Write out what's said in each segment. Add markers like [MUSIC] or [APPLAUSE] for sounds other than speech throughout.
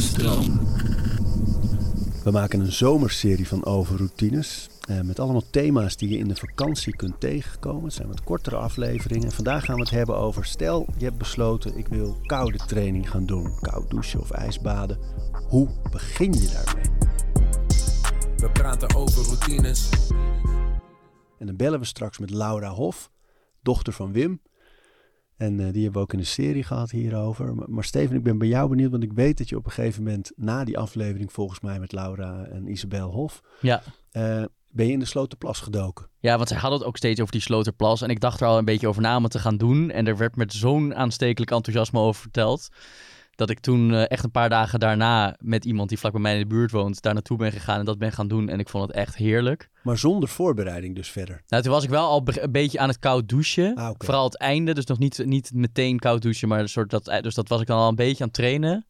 stroom. We maken een zomerserie van overroutines. Eh, met allemaal thema's die je in de vakantie kunt tegenkomen. Het zijn wat kortere afleveringen. En vandaag gaan we het hebben over... Stel, je hebt besloten, ik wil koude training gaan doen. Koud douchen of ijsbaden. Hoe begin je daarmee? We praten over routines. En dan bellen we straks met Laura Hof, dochter van Wim. En eh, die hebben we ook in de serie gehad hierover. Maar, maar Steven, ik ben bij jou benieuwd, want ik weet dat je op een gegeven moment na die aflevering, volgens mij met Laura en Isabel Hof, Ja. eh, ben je in de Slotenplas gedoken. ja, want zij hadden het ook steeds over die Sloterplas. En ik dacht er al een beetje over na om het te gaan doen. En er werd met zo'n aanstekelijk enthousiasme over verteld. Dat ik toen eh, echt een paar dagen daarna met iemand die vlak bij mij in de buurt woont, daar naartoe ben gegaan en dat ben gaan doen. En ik vond het echt heerlijk. Maar zonder voorbereiding dus verder. Nou, toen was ik wel al een beetje aan het koud douchen. Ah. Vooral het einde, dus nog niet, niet meteen koud douchen, maar een soort dat, dus dat was ik dan al een beetje aan het trainen.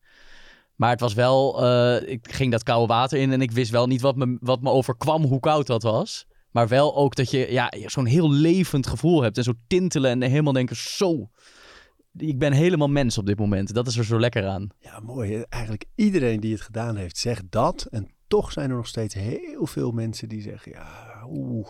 Maar het was wel, eh, ik ging dat koude water in en ik wist wel niet wat me, wat me overkwam, hoe koud dat was. Maar wel ook dat je ja, zo'n heel levend gevoel hebt en zo tintelen en helemaal denken, zo, ik ben helemaal mens op dit moment. Dat is er zo lekker aan. Ja, mooi. Eigenlijk iedereen die het gedaan heeft, zegt dat. En toch zijn er nog steeds heel veel mensen die zeggen, ja, oeh,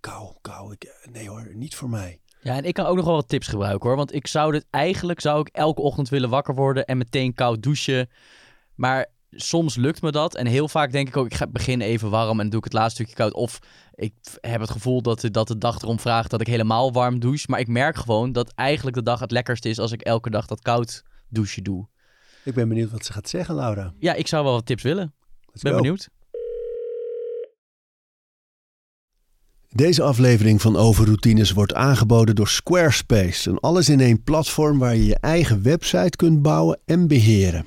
kou, kou. Ik, nee hoor, niet voor mij. Ja, en ik kan ook nog wel wat tips gebruiken hoor. Want ik zou dit eigenlijk, zou ik elke ochtend willen wakker worden en meteen koud douchen. Maar soms lukt me dat. En heel vaak denk ik ook, ik ga beginnen even warm en doe ik het laatste stukje koud. Of ik heb het gevoel dat, de- dat de dag erom vraagt dat ik helemaal warm douche. Maar ik merk gewoon dat eigenlijk de dag het lekkerst is als ik elke dag dat koud douchen doe. Ik ben benieuwd wat ze gaat zeggen, Laura. Ja, ik zou wel wat tips willen. Ben go. benieuwd. Deze aflevering van Overroutines wordt aangeboden door Squarespace. Een alles-in-één platform waar je je eigen website kunt bouwen en beheren.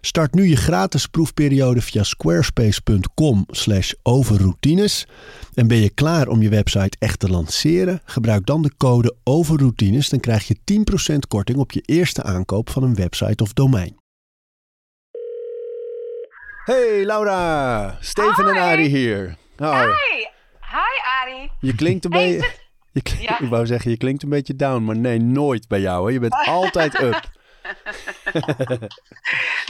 Start nu je gratis proefperiode via squarespace.com/overroutines. En ben je klaar om je website echt te lanceren? Gebruik dan de code overroutines, dan krijg je 10% korting op je eerste aankoop van een website of domein. Hey Laura, Steven en. Arie hier. Hi. Hi, Arie. Je klinkt een Hey, beetje. [LAUGHS] Je klink- Ja. Ik wou zeggen, je klinkt een beetje down, maar nee, nooit bij jou. Hè? Je bent [LAUGHS] altijd up. [LAUGHS]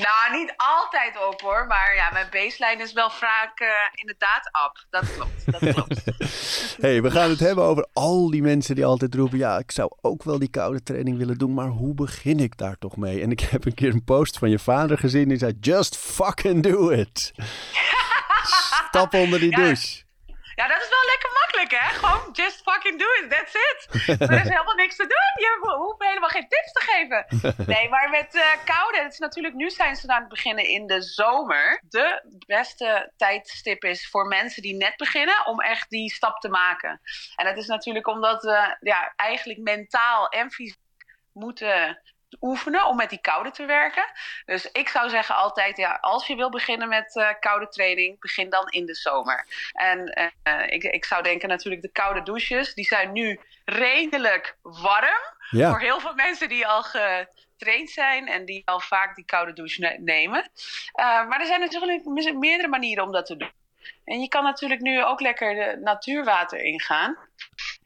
Nou, niet altijd op hoor, maar ja, mijn baseline is wel vaak eh, inderdaad up. Dat klopt, dat klopt. [LAUGHS] hey, we gaan het hebben over al die mensen die altijd roepen: ja, ik zou ook wel die koude training willen doen, maar hoe begin ik daar toch mee? En ik heb een keer een post van je vader gezien die zei: just fucking do it. [LAUGHS] Stap onder die Ja. douche. Ja, dat is wel lekker makkelijk hè. Gewoon just fucking do it, that's it. Er is helemaal niks te doen. Je ho- hoeft helemaal geen tips te geven. Nee, maar met eh, koude, het is natuurlijk, nu zijn ze aan het beginnen in de zomer. De beste tijdstip is voor mensen die net beginnen om echt die stap te maken. En dat is natuurlijk omdat we ja, eigenlijk mentaal en fysiek moeten oefenen om met die koude te werken. Dus ik zou zeggen altijd, ja, als je wil beginnen met eh, koude training, begin dan in de zomer. En eh, ik, ik zou denken natuurlijk de koude douches, die zijn nu redelijk warm. Ja, Voor heel veel mensen die al getraind zijn en die al vaak die koude douche ne- nemen. Eh, maar er zijn natuurlijk meerdere manieren om dat te doen. En je kan natuurlijk nu ook lekker de natuurwater ingaan.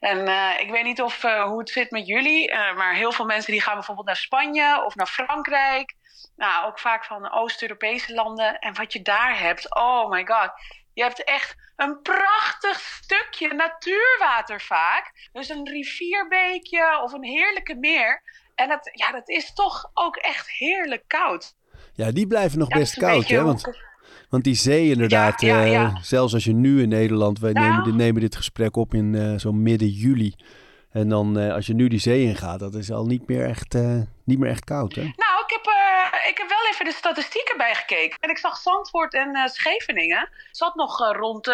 En eh, ik weet niet of, eh, hoe het zit met jullie, eh, maar heel veel mensen die gaan bijvoorbeeld naar Spanje of naar Frankrijk. Nou, ook vaak van Oost-Europese landen. En wat je daar hebt, oh my god. Je hebt echt een prachtig stukje natuurwater vaak. Dus een rivierbeekje of een heerlijke meer. En dat, ja, dat is toch ook echt heerlijk koud. ja, die blijven nog Ja, best koud, hè? Want, want die zee inderdaad, Ja, ja, eh, zelfs als je nu in Nederland, wij Nou. nemen, dit, nemen dit gesprek op in eh, zo'n midden juli. En dan eh, als je nu die zee ingaat, dat is al niet meer echt, niet meer echt koud, hè? Nou, ik heb, ik heb wel even de statistieken bijgekeken. En ik zag Zandvoort en Scheveningen. Zat nog rond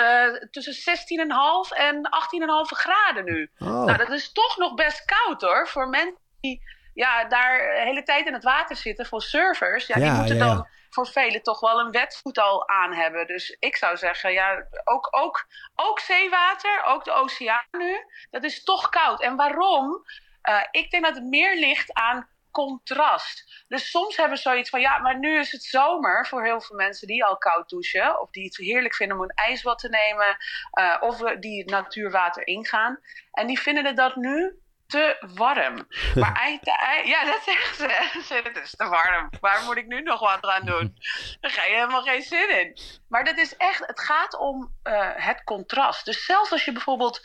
tussen 16,5 en 18,5 graden nu. Oh, Nou, dat is toch nog best koud hoor. Voor mensen die ja, daar de hele tijd in het water zitten voor surfers, ja, die moeten dan voor velen toch wel een wetvoet al aan hebben. Dus ik zou zeggen, ja, ook, ook, ook zeewater, ook de oceaan nu, dat is toch koud. En waarom? Eh, ik denk dat het meer ligt aan contrast. Dus soms hebben ze zoiets van, ja, maar nu is het zomer voor heel veel mensen die al koud douchen. Of die het heerlijk vinden om een ijsbad te nemen. eh, of die het natuurwater ingaan. En die vinden dat nu te warm. [LAUGHS] Maar ja, dat zeggen ze. [LAUGHS] Het is te warm. Waar moet ik nu nog wat aan doen? Daar ga je helemaal geen zin in. Maar dat is echt, het gaat om eh, het contrast. Dus zelfs als je bijvoorbeeld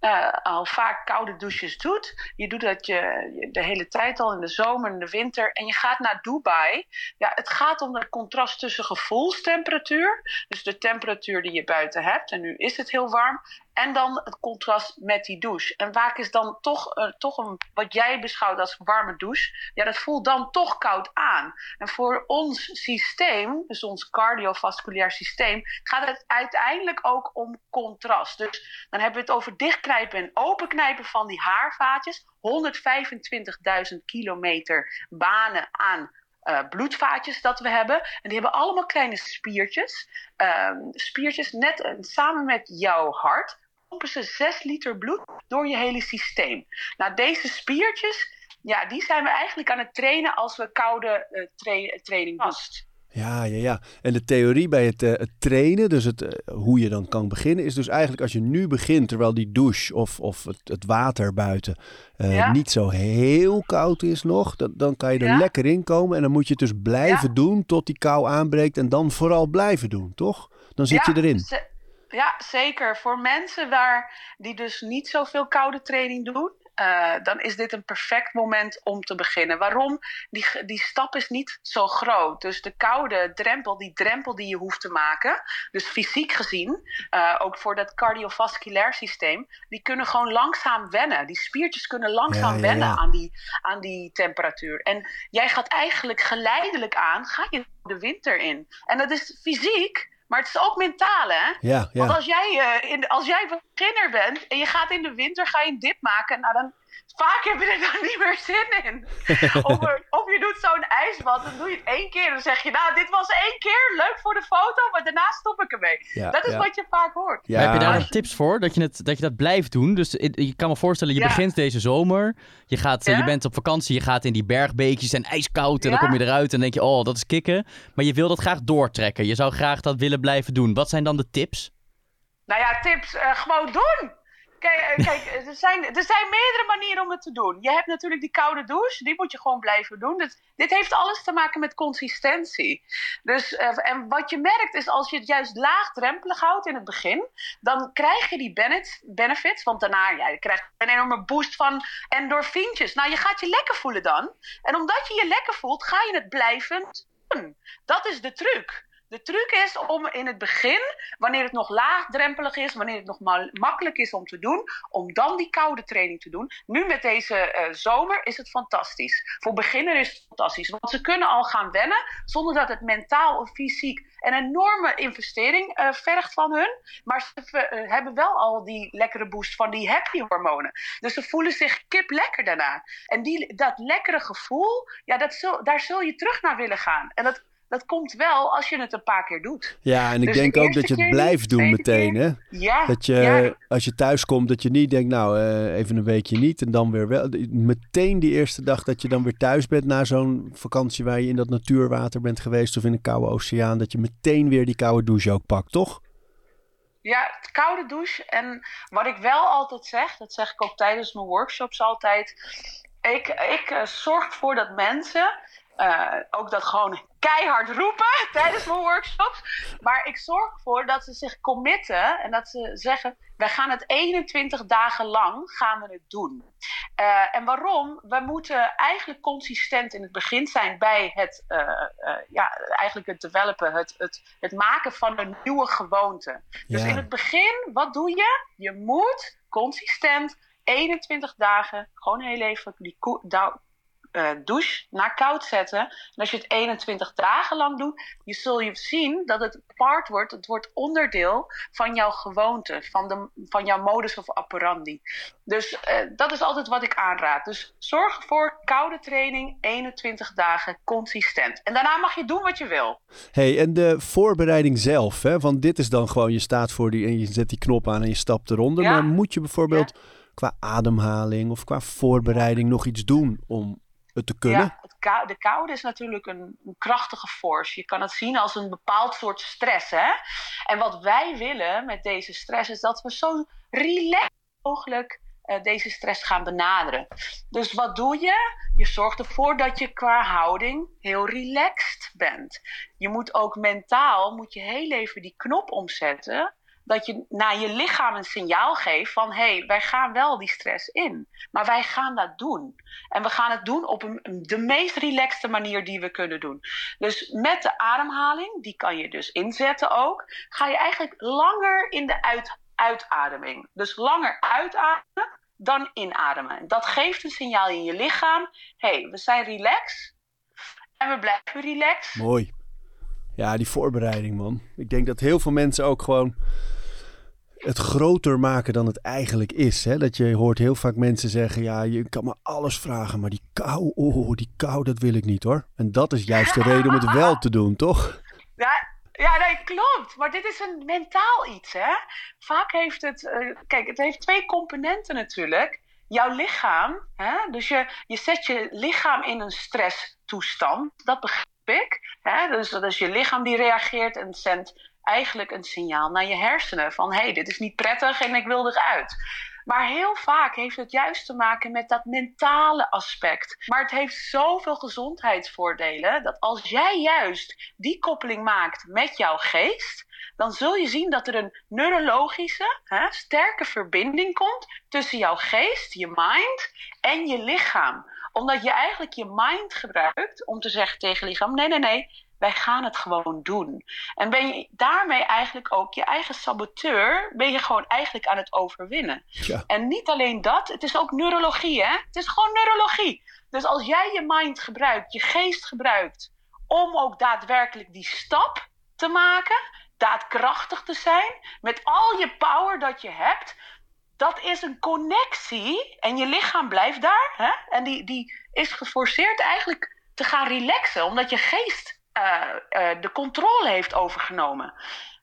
eh, al vaak koude douches doet. Je doet dat je, je de hele tijd al in de zomer en de winter. En je gaat naar Dubai. Ja, het gaat om het contrast tussen gevoelstemperatuur. Dus de temperatuur die je buiten hebt. En nu is het heel warm. En dan het contrast met die douche. En vaak is dan toch, eh, toch een, wat jij beschouwt als warme douche. Ja, dat voelt dan toch koud aan. En voor ons systeem, dus ons cardiovasculair systeem, gaat het uiteindelijk ook om contrast. Dus dan hebben we het over dichtknijpen en openknijpen van die haarvaatjes. 125.000 kilometer banen aan eh, bloedvaatjes dat we hebben. En die hebben allemaal kleine spiertjes. Ehm, spiertjes net eh, samen met jouw hart pompen ze 6 liter bloed door je hele systeem. Nou, deze spiertjes, ja, die zijn we eigenlijk aan het trainen als we koude eh, tra- training doen. Ja, ja, ja. En de theorie bij het, eh, het trainen, dus het, eh, hoe je dan kan beginnen, is dus eigenlijk als je nu begint, terwijl die douche of, of het, het water buiten Ja. niet zo heel koud is nog, dan, dan kan je er Ja. lekker in komen en dan moet je het dus blijven Ja. doen tot die kou aanbreekt en dan vooral blijven doen, toch? Dan zit je erin. Ja, zeker. Voor mensen waar, die dus niet zoveel koude training doen, eh, dan is dit een perfect moment om te beginnen. Waarom? Die, die stap is niet zo groot. Dus de koude drempel, die drempel die je hoeft te maken, dus fysiek gezien, eh, ook voor dat cardiovasculair systeem, die kunnen gewoon langzaam wennen. Die spiertjes kunnen langzaam Ja, ja, wennen ja. Aan, die, aan die temperatuur. En jij gaat eigenlijk geleidelijk aan, ga je de winter in. En dat is fysiek, maar het is ook mentaal, hè? Ja, Want ja. als jij, eh, in als jij beginner bent en je gaat in de winter ga je een dip maken, nou dan vaak heb je er dan [LAUGHS] niet meer zin in. [LAUGHS] of, er- of je doet zo'n ijsbad, dan doe je het één keer en dan zeg je, nou dit was één keer, leuk voor de foto, maar daarna stop ik ermee. Ja, dat is ja. wat je vaak hoort. Ja. Heb je daar tips voor dat je, het, dat je dat blijft doen? Dus je kan me voorstellen, je Ja. begint deze zomer. Je, gaat, Ja. je bent op vakantie, je gaat in die bergbeekjes en ijskoud. En dan kom je eruit en denk je, oh, dat is kicken. Maar je wil dat graag doortrekken. Je zou graag dat willen blijven doen. Wat zijn dan de tips? Nou ja, tips, eh, gewoon doen. Kijk, eh, kijk er, zijn, er zijn meerdere manieren om het te doen. Je hebt natuurlijk die koude douche, die moet je gewoon blijven doen. Dit, heeft alles te maken met consistentie. Dus, eh, en wat je merkt is als je het juist laagdrempelig houdt in het begin, dan krijg je die benefits, want daarna ja, je krijgt een enorme boost van endorfientjes. Nou, je gaat je lekker voelen dan. En omdat je je lekker voelt, ga je het blijven doen. Dat is de truc. De truc is om in het begin, wanneer het nog laagdrempelig is, wanneer het nog ma- makkelijk is om te doen, om dan die koude training te doen. Nu met deze eh, zomer is het fantastisch. Voor beginner is het fantastisch, want ze kunnen al gaan wennen zonder dat het mentaal of fysiek een enorme investering eh, vergt van hun. Maar ze eh, hebben wel al die lekkere boost van die happy hormonen. Dus ze voelen zich kip lekker daarna. En die, dat lekkere gevoel, ja, dat daar zul je terug naar willen gaan. En dat, dat komt wel als je het een paar keer doet. Ja, en ik Dus de denk ook dat je het blijft doen meteen, keer. hè? Ja, Dat je, ja, als je thuis komt, dat je niet denkt, nou, eh, even een weekje niet en dan weer wel. Meteen die eerste dag dat je dan weer thuis bent na zo'n vakantie waar je in dat natuurwater bent geweest of in een koude oceaan, dat je meteen weer die koude douche ook pakt, toch? Ja, het koude douche. En wat ik wel altijd zeg, dat zeg ik ook tijdens mijn workshops altijd. Ik, ik eh, zorg ervoor dat mensen eh, ook dat gewoon keihard roepen [LAUGHS] tijdens mijn workshops. Maar ik zorg ervoor dat ze zich committen en dat ze zeggen: wij gaan het 21 dagen lang gaan we het doen. Eh, en waarom? We moeten eigenlijk consistent in het begin zijn bij het, eh, ja, eigenlijk het developen, het, het, het maken van een nieuwe gewoonte. Dus Ja. in het begin, wat doe je? Je moet consistent 21 dagen, gewoon heel even die eh, douche naar koud zetten. En als je het 21 dagen lang doet, je zul je zien dat het part wordt, het wordt onderdeel van jouw gewoonte, van, de, van jouw modus of operandi. Dus uh, dat is altijd wat ik aanraad. Dus zorg ervoor, koude training, 21 dagen, consistent. En daarna mag je doen wat je wil. hey, en de voorbereiding zelf, hè? want dit is dan gewoon, je staat voor die en je zet die knop aan en je stapt eronder. Ja. Maar moet je bijvoorbeeld... Ja qua ademhaling of qua voorbereiding nog iets doen om het te kunnen? Ja, het kou de koude is natuurlijk een, een, krachtige force. Je kan het zien als een bepaald soort stress. Hè? En wat wij willen met deze stress is dat we zo relaxed mogelijk uh, deze stress gaan benaderen. Dus wat doe je? Je zorgt ervoor dat je qua houding heel relaxed bent. Je moet ook mentaal, moet je heel even die knop omzetten dat je naar je lichaam een signaal geeft van hé, hey, wij gaan wel die stress in. Maar wij gaan dat doen. En we gaan het doen op een, de meest relaxte manier die we kunnen doen. Dus met de ademhaling, die kan je dus inzetten ook, ga je eigenlijk langer in de uit, uitademing. Dus langer uitademen dan inademen. Dat geeft een signaal in je lichaam. Hé, hey, we zijn relaxed. En we blijven relaxed. Mooi. Ja, die voorbereiding, man. Ik denk dat heel veel mensen ook gewoon het groter maken dan het eigenlijk is. Hè? Dat je hoort heel vaak mensen zeggen: Ja, je kan me alles vragen, maar die kou, oh, die kou, dat wil ik niet hoor. En dat is juist de reden om het wel te doen, toch? Ja, ja, nee, klopt. Maar dit is een mentaal iets, hè? Vaak heeft het, uh, kijk, het heeft twee componenten natuurlijk. Jouw lichaam, hè? dus je, je zet je lichaam in een stresstoestand, dat begrijp ik. Hè? Dus dat is je lichaam die reageert en zendt eigenlijk een signaal naar je hersenen van hé, hey, dit is niet prettig en ik wil eruit. Maar heel vaak heeft het juist te maken met dat mentale aspect. Maar het heeft zoveel gezondheidsvoordelen dat als jij juist die koppeling maakt met jouw geest, dan zul je zien dat er een neurologische, hè, sterke verbinding komt tussen jouw geest, je mind en je lichaam. Omdat je eigenlijk je mind gebruikt om te zeggen tegen lichaam: nee, nee, nee, wij gaan het gewoon doen. En ben je daarmee eigenlijk ook je eigen saboteur, ben je gewoon eigenlijk aan het overwinnen. Ja. En niet alleen dat, het is ook neurologie, hè? Het is gewoon neurologie. Dus als jij je mind gebruikt, je geest gebruikt, om ook daadwerkelijk die stap te maken, daadkrachtig te zijn, met al je power dat je hebt, dat is een connectie. En je lichaam blijft daar. Hè? En die, die is geforceerd eigenlijk te gaan relaxen, omdat je geest de controle heeft overgenomen.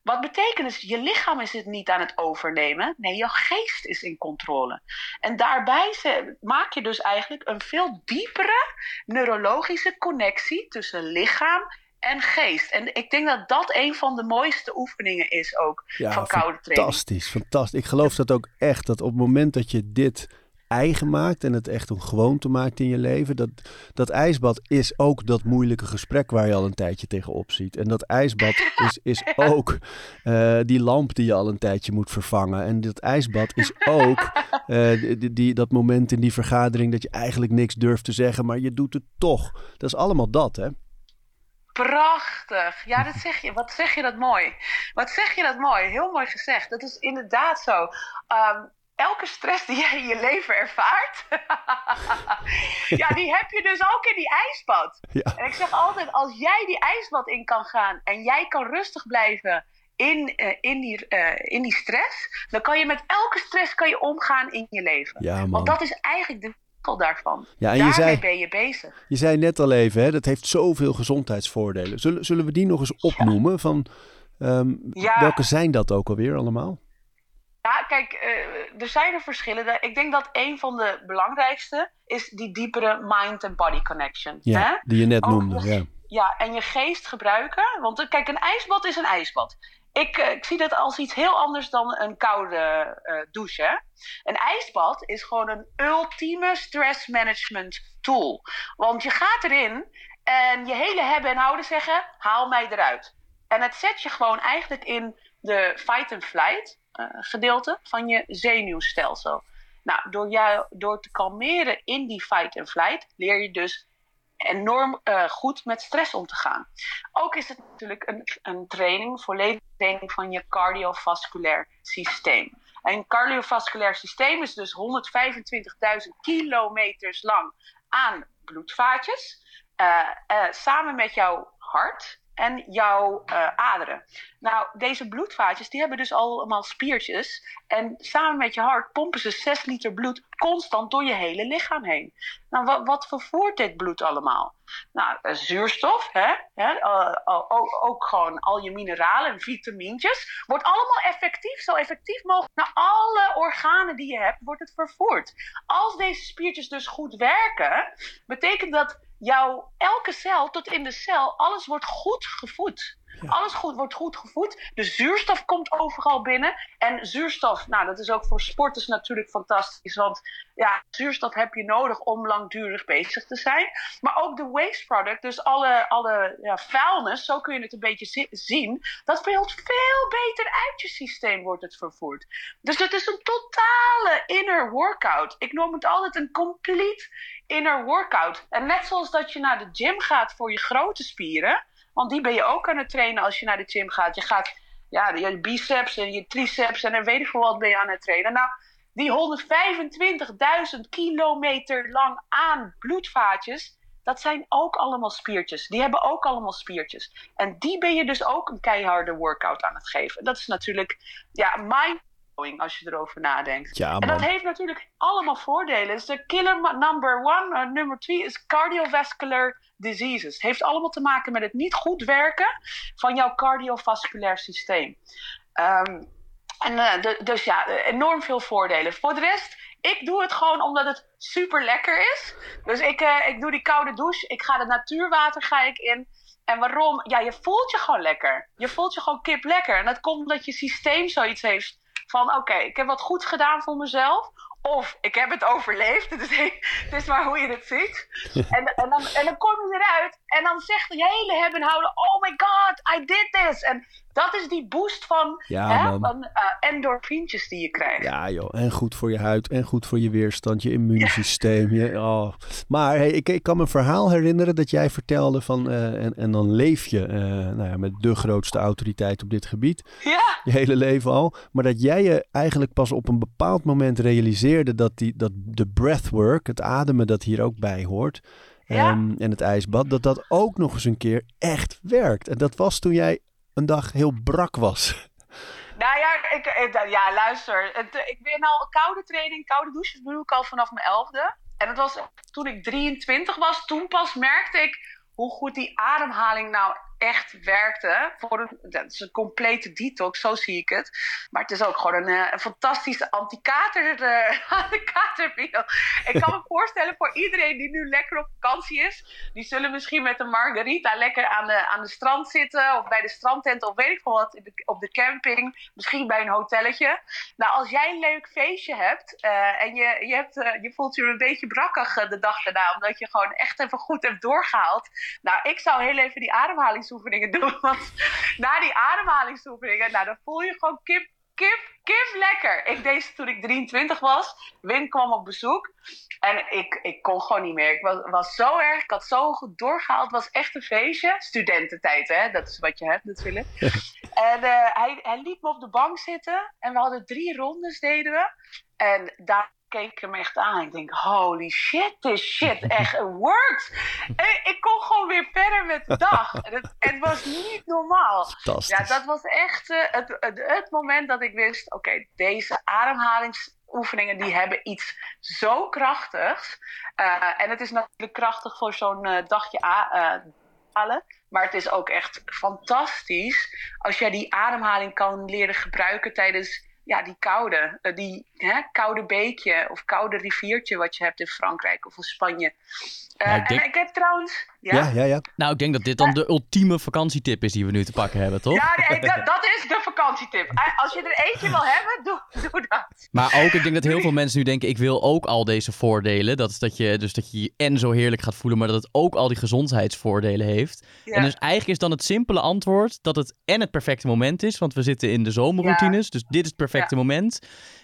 Wat betekent dus, je lichaam is het niet aan het overnemen. Nee, je geest is in controle. En daarbij maak je dus eigenlijk een veel diepere neurologische connectie tussen lichaam en geest. En ik denk dat dat een van de mooiste oefeningen is ook van koude training. Fantastisch, fantastisch. Ik geloof dat ook echt, dat op het moment dat je dit eigen maakt en het echt een gewoonte maakt in je leven. Dat, dat ijsbad is ook dat moeilijke gesprek waar je al een tijdje tegenop ziet. En dat ijsbad is, is [LAUGHS] ook uh, die lamp die je al een tijdje moet vervangen. En dat ijsbad is ook uh, die, die, dat moment in die vergadering dat je eigenlijk niks durft te zeggen, maar je doet het toch. Dat is allemaal dat, hè? Prachtig. Ja, dat zeg je. Wat zeg je dat mooi. Wat zeg je dat mooi. Heel mooi gezegd. Dat is inderdaad zo. Um, elke stress die jij in je leven ervaart, [LAUGHS] ja, die heb je dus ook in die ijsbad. Ja. En ik zeg altijd, als jij die ijsbad in kan gaan en jij kan rustig blijven in, uh, in, die, uh, in die stress, dan kan je met elke stress kan je omgaan in je leven. Ja, man. Want dat is eigenlijk de daarvan. Ja, en Daarmee je zei, ben je bezig. Je zei net al even, hè, dat heeft zoveel gezondheidsvoordelen. Zullen, zullen we die nog eens opnoemen? Van, um, welke zijn dat ook alweer allemaal? Ja, kijk, uh, er zijn er verschillen. Ik denk dat een van de belangrijkste is die diepere mind and body connection. Ja, hè? die je net noemde. ja. ja, en je geest gebruiken. Want eh, kijk, een ijsbad is een ijsbad. Ik, uh, ik zie dat als iets heel anders dan een koude uh, douche. Hè? Een ijsbad is gewoon een ultieme stress management tool. Want je gaat erin en je hele hebben en houden zeggen: haal mij eruit. En het zet je gewoon eigenlijk in de fight and flight gedeelte van je zenuwstelsel. Nou, door, jou, door te kalmeren in die fight and flight leer je dus enorm uh, goed met stress om te gaan. Ook is het natuurlijk een, een training, volledige training van je cardiovasculair systeem. En cardiovasculair systeem is dus 125.000 kilometers lang aan bloedvaatjes. eh, eh, samen met jouw hart en jouw eh, aderen. Nou, deze bloedvaatjes die hebben dus allemaal spiertjes. En samen met je hart pompen ze 6 liter bloed constant door je hele lichaam heen. Nou, wat, vervoert dit bloed allemaal? Nou, eh, zuurstof, hè? hè? eh, ook, ook gewoon al je mineralen en vitamintjes. Wordt allemaal effectief, zo effectief mogelijk naar alle organen die je hebt, wordt het vervoerd. Als deze spiertjes dus goed werken, betekent dat jouw elke cel tot in de cel, alles wordt goed gevoed. Alles goed, wordt goed gevoed. De zuurstof komt overal binnen. En zuurstof, nou, dat is ook voor sporters natuurlijk fantastisch. Want ja, zuurstof heb je nodig om langdurig bezig te zijn. Maar ook de waste product, dus alle, alle ja, vuilnis, zo kun je het een beetje zi- zien. Dat speelt veel beter uit je systeem, wordt het vervoerd. Dus het is een totale inner workout. Ik noem het altijd een complete inner workout. En net zoals dat je naar de gym gaat voor je grote spieren. Want die ben je ook aan het trainen als je naar de gym gaat. Je gaat ja, je biceps en je triceps en weet ik veel wat ben je aan het trainen. Nou, die 125.000 kilometer lang aan bloedvaatjes, dat zijn ook allemaal spiertjes. Die hebben ook allemaal spiertjes. En die ben je dus ook een keiharde workout aan het geven. Dat is natuurlijk ja, mind als je erover nadenkt. Ja, en dat heeft natuurlijk allemaal voordelen. Dus de killer number one, eh, nummer twee, is cardiovascular diseases. Het heeft allemaal te maken met het niet goed werken van jouw cardiovasculair systeem. Ehm, en, eh, de- dus ja, enorm veel voordelen. Voor de rest, ik doe het gewoon omdat het super lekker is. Dus ik, eh, ik doe die koude douche. Ik ga de natuurwater ga ik in. En waarom? Ja, je voelt je gewoon lekker. Je voelt je gewoon kip lekker. En dat komt omdat je systeem zoiets heeft van... oké, ik heb wat goed gedaan voor mezelf. Of ik heb het overleefd. [LAUGHS] Het is, het is maar hoe je het ziet. [LAUGHS] En, en, dan, en dan kom je eruit. En dan zegt je hele hebben en houden... Oh my god, I did this. En dat is die boost van, Ja, hè, van eh endorfientjes die je krijgt. Ja, joh. En goed voor je huid. En goed voor je weerstand, je immuunsysteem. Je, oh. Maar hey, ik, ik kan me een verhaal herinneren dat jij vertelde van... eh, en, en dan leef je eh, nou ja, met de grootste autoriteit op dit gebied. Ja, Je hele leven al. Maar dat jij je eigenlijk pas op een bepaald moment realiseerde... dat, die, dat de breathwork, het ademen dat hier ook bij hoort... Ja. ehm, en het ijsbad, dat dat ook nog eens een keer echt werkt. En dat was toen jij een dag heel brak was. Nou ja, ik, ik- ja luister. Het, ik ben al koude training, koude douches doe ik al vanaf mijn elfde. En dat was toen ik 23 was. Toen pas merkte ik hoe goed die ademhaling nou echt werkte. Voor een, dat is een complete detox, zo zie ik het. Maar het is ook gewoon een, eh, een fantastische anti-kater, eh, [LAUGHS] anti-katerpil. Ik kan me [LAUGHS] voorstellen voor iedereen die nu lekker op vakantie is. Die zullen misschien met een margarita lekker aan de, aan de strand zitten. Of bij de strandtent of weet ik veel wat. op de camping. Misschien bij een hotelletje. Nou, als jij een leuk feestje hebt. eh, en je, je, hebt, je voelt je een beetje brakkig de dag daarna. Omdat je gewoon echt even goed hebt doorgehaald. Nou, ik zou heel even die ademhalingsoefeningen doen. Want na die ademhalingsoefeningen. Nou, dan voel je gewoon kip. Kip, kip lekker. Ik deed ze toen ik 23 was. Wim kwam op bezoek. En ik, ik kon gewoon niet meer. Ik was, was zo erg. Ik had zo goed doorgehaald. Het was echt een feestje. Studententijd, hè? Dat is wat je hebt natuurlijk. en eh, hij, hij liet me op de bank zitten. En we hadden drie rondes, deden we. En daar keek hem echt aan. Ik denk, holy shit, this shit echt works. En ik kon gewoon weer verder met de dag. En het, het was niet normaal. Ja, dat was echt eh, het, het, het moment dat ik wist: oké, deze ademhalingsoefeningen die hebben iets zo krachtigs. Eh, en het is natuurlijk krachtig voor zo'n eh, dagje halen. Maar het is ook echt fantastisch als jij die ademhaling kan leren gebruiken tijdens ja, die koude, eh, die hè, koude beekje of koude riviertje wat je hebt in Frankrijk of in Spanje. Eh, Ja, ik denk- En ik heb trouwens. Ja, ja, ja. Nou, ik denk dat dit dan de ultieme vakantietip is die we nu te pakken hebben, toch? Ja, nee, dat, dat is de vakantietip. Eh, Als je er eentje wil hebben, doe, doe dat. Maar ook, ik denk dat heel veel mensen nu denken, ik wil ook al deze voordelen. Dat is dat je, dus dat je je en zo heerlijk gaat voelen, maar dat het ook al die gezondheidsvoordelen heeft. Ja. En dus eigenlijk is dan het simpele antwoord dat het en het perfecte moment is, want we zitten in de zomerroutines, dus dit is het perfecte Ja. moment.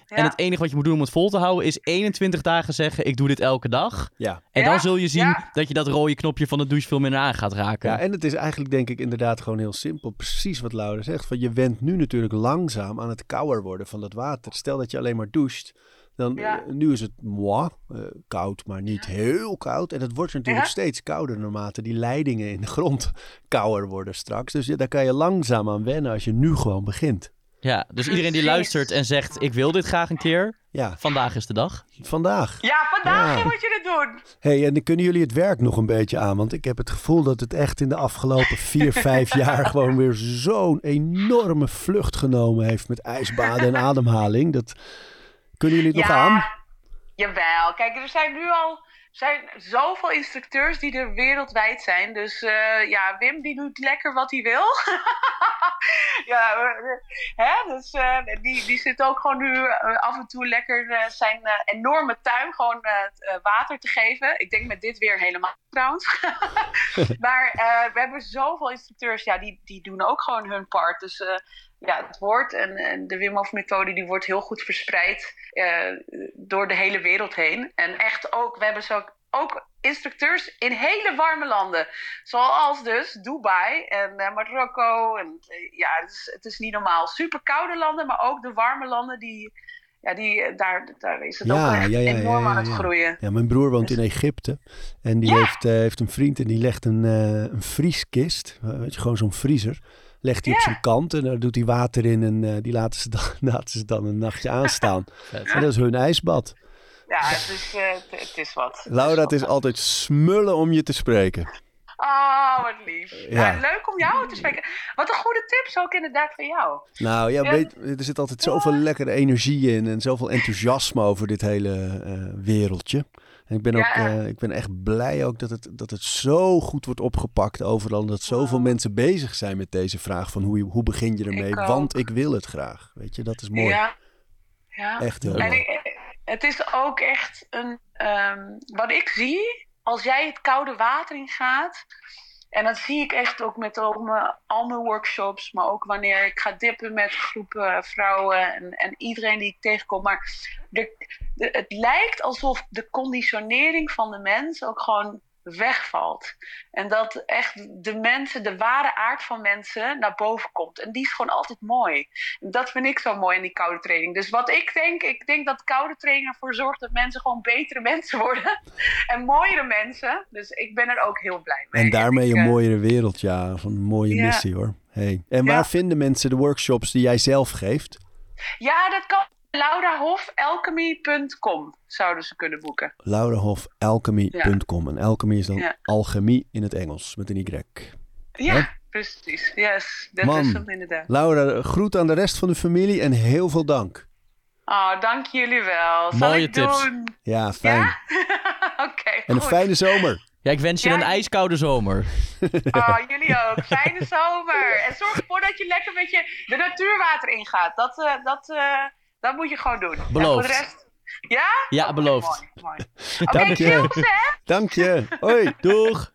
Ja. En het enige wat je moet doen om het vol te houden is 21 dagen zeggen, ik doe dit elke dag. ja. En Ja, dan zul je zien ja. dat je dat rode knopje van de douche veel minder aan gaat raken. Ja, en het is eigenlijk denk ik inderdaad gewoon heel simpel. Precies wat Laura zegt. Van je went nu natuurlijk langzaam aan het kouder worden van dat water. Stel dat je alleen maar doucht. Dan, Ja. eh, nu is het moi, eh, koud, maar niet heel koud. En het wordt natuurlijk Ja. steeds kouder naarmate die leidingen in de grond [LAUGHS] kouder worden straks. Dus ja, daar kan je langzaam aan wennen als je nu gewoon begint. Ja, dus iedereen die luistert en zegt ik wil dit graag een keer, Ja, vandaag is de dag. vandaag. Ja, vandaag Ja. moet je het doen. hey, en dan kunnen jullie het werk nog een beetje aan? Want ik heb het gevoel dat het echt in de afgelopen vier, [LAUGHS] vijf jaar gewoon weer zo'n enorme vlucht genomen heeft met ijsbaden en [LAUGHS] ademhaling. Dat, kunnen jullie het nog aan? Jawel. Kijk, er zijn nu al zijn zoveel instructeurs die er wereldwijd zijn. Dus eh, ja, Wim die doet lekker wat hij wil. [LAUGHS] ja, hè? Dus eh, die, die zit ook gewoon nu eh, af en toe lekker zijn enorme tuin gewoon water te geven. Ik denk met dit weer helemaal trouwens. [LAUGHS] maar we hebben zoveel instructeurs, ja, die, die doen ook gewoon hun part. Dus ja, het woord en, en de Wim Hof methode die wordt heel goed verspreid eh, door de hele wereld heen. En echt ook, we hebben zo ook, ook instructeurs in hele warme landen. Zoals dus Dubai en eh, Marokko. En, eh, ja, het is, het is niet normaal. Super koude landen, maar ook de warme landen die... Ja, die, daar, daar is het Ja, ook echt ja, ja, ja, enorm aan het groeien. Ja, mijn broer woont in Egypte. En die heeft, heeft een vriend en die legt een, een vrieskist. weet je, gewoon zo'n vriezer. Legt hij op zijn kant en daar doet hij water in. En eh, die laten ze, dan, [LAUGHS] laten ze dan een nachtje aanstaan. [LAUGHS] En dat is hun ijsbad. Ja, het is, eh, het, het is wat. Laura, het is altijd smullen om je te spreken. Oh, wat lief. Ja. Ja. leuk om jou te spreken. Wat een goede tips ook inderdaad van jou. Nou ja, Ja. weet, er zit altijd zoveel lekkere energie in en zoveel enthousiasme over dit hele eh, wereldje. En ik ben, ook, Ja. eh, ik ben echt blij ook dat het, dat het zo goed wordt opgepakt overal. Dat zoveel Wow. mensen bezig zijn met deze vraag van hoe, je- hoe begin je ermee? Ik. Want ik wil het graag. Weet je, dat is mooi. Ja. ja. Echt heel En mooi. ik- het is ook echt een. ehm, wat ik zie, als jij het koude water in gaat. En dat zie ik echt ook met al mijn, workshops. Maar ook wanneer ik ga dippen met groepen vrouwen. En, en iedereen die ik tegenkom. Maar het lijkt alsof de conditionering van de mens ook gewoon wegvalt. En dat echt de mensen, de ware aard van mensen naar boven komt. En die is gewoon altijd mooi. En dat vind ik zo mooi in die koude training. Dus wat ik denk, ik denk dat koude training ervoor zorgt dat mensen gewoon betere [LAUGHS] mensen worden. En mooiere mensen. Dus ik ben er ook heel blij mee. En daarmee ik, een eh, mooiere wereld, ja. Van een mooie Ja. missie hoor. Hey. En Ja. waar vinden mensen de workshops die jij zelf geeft? Ja, dat kan. laurahofelchemy.com zouden ze kunnen boeken. laurahofelchemy.com. En alchemy is dan Ja. alchemie in het Engels, met een Y. Ja, precies. Yes, dat Man. is hem inderdaad. Laura, groet aan de rest van de familie en heel veel dank. Oh, dank jullie wel. Zal Mooie ik tips. doen? Ja, fijn. Ja? [LAUGHS] Oké, En een goed. fijne zomer. Ja, ik wens je Ja, een ijskoude zomer. [LAUGHS] Oh, jullie ook. Fijne zomer. En zorg ervoor dat je lekker met je de natuurwater ingaat. Dat, eh, dat, eh, dat moet je gewoon doen. En Beloofd. voor de rest... Ja? Ja, beloofd. Mooi, mooi. [LAUGHS] Oké, Dank je. hè? Dank je. Hoi. [LAUGHS] Doeg!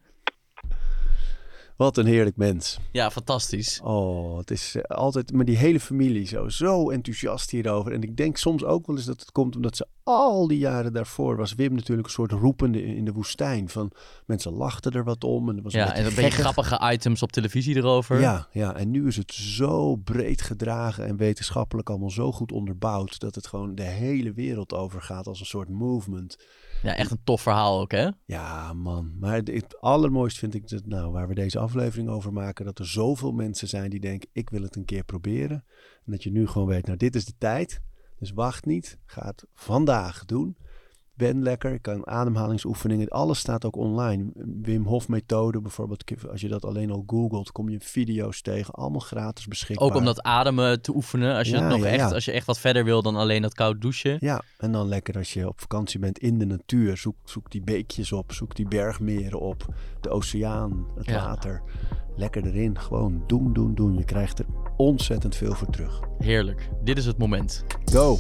Wat een heerlijk mens. Ja, fantastisch. Oh, het is eh, altijd met die hele familie zo, zo enthousiast hierover. En ik denk soms ook wel eens dat het komt omdat ze al die jaren daarvoor was Wim natuurlijk een soort roepende in de woestijn. Van mensen lachten er wat om. En het was Ja, een en een beetje grappige items op televisie erover. Ja, ja, en nu is het zo breed gedragen en wetenschappelijk allemaal zo goed onderbouwd dat het gewoon de hele wereld overgaat als een soort movement. Ja, echt een tof verhaal ook, hè? Ja, man. Maar het, het allermooist vind ik dat, nou, waar we deze aflevering over maken, dat er zoveel mensen zijn die denken: ik wil het een keer proberen. En dat je nu gewoon weet: nou, dit is de tijd. Dus wacht niet. Ga het vandaag doen. Ben lekker. Ik kan ademhalingsoefeningen. Alles staat ook online. Wim Hof methode bijvoorbeeld. Als je dat alleen al googelt, kom je video's tegen. Allemaal gratis beschikbaar. Ook om dat ademen te oefenen. Als je, Ja, het nog ja, echt, ja. als je echt wat verder wil dan alleen dat koud douchen. Ja, en dan lekker als je op vakantie bent in de natuur. Zoek, zoek die beekjes op, zoek die bergmeren op, de oceaan, het water. Lekker erin, gewoon doen, doen, doen. Je krijgt er ontzettend veel voor terug. Heerlijk. Dit is het moment. Go!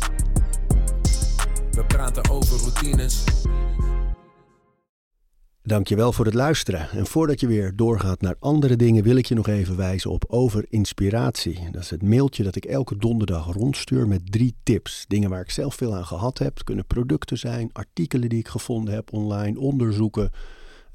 We praten over routines. Dankjewel voor het luisteren. En voordat je weer doorgaat naar andere dingen, wil ik je nog even wijzen op Over Inspiratie. Dat is het mailtje dat ik elke donderdag rondstuur met drie tips. Dingen waar ik zelf veel aan gehad heb. Het kunnen producten zijn, artikelen die ik gevonden heb online, onderzoeken.